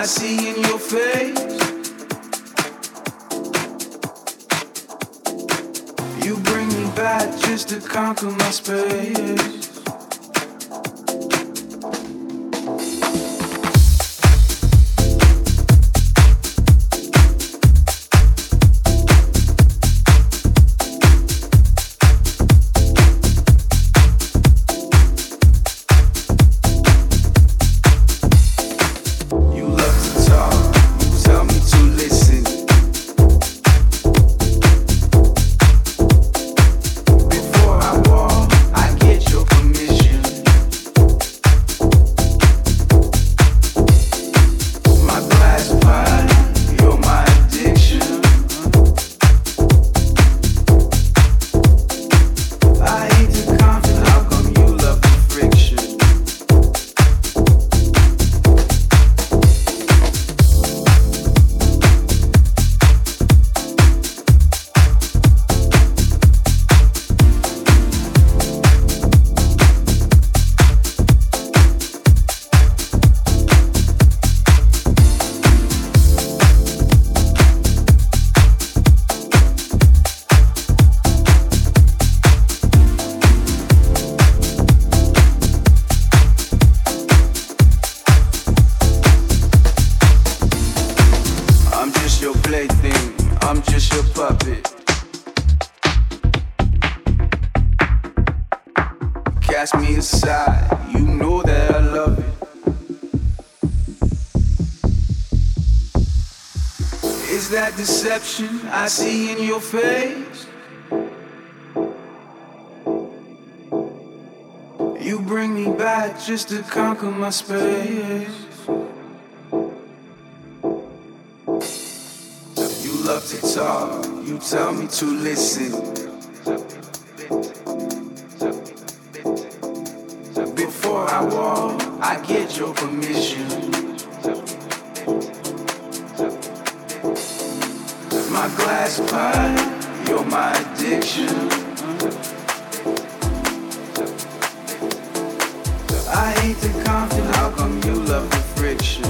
I see in your face. You bring me back just to conquer my space. You bring me back just to conquer my space. You love to talk, you tell me to listen. Before I walk, I get your permission. You're my addiction. I hate the confidence, how come you love the friction?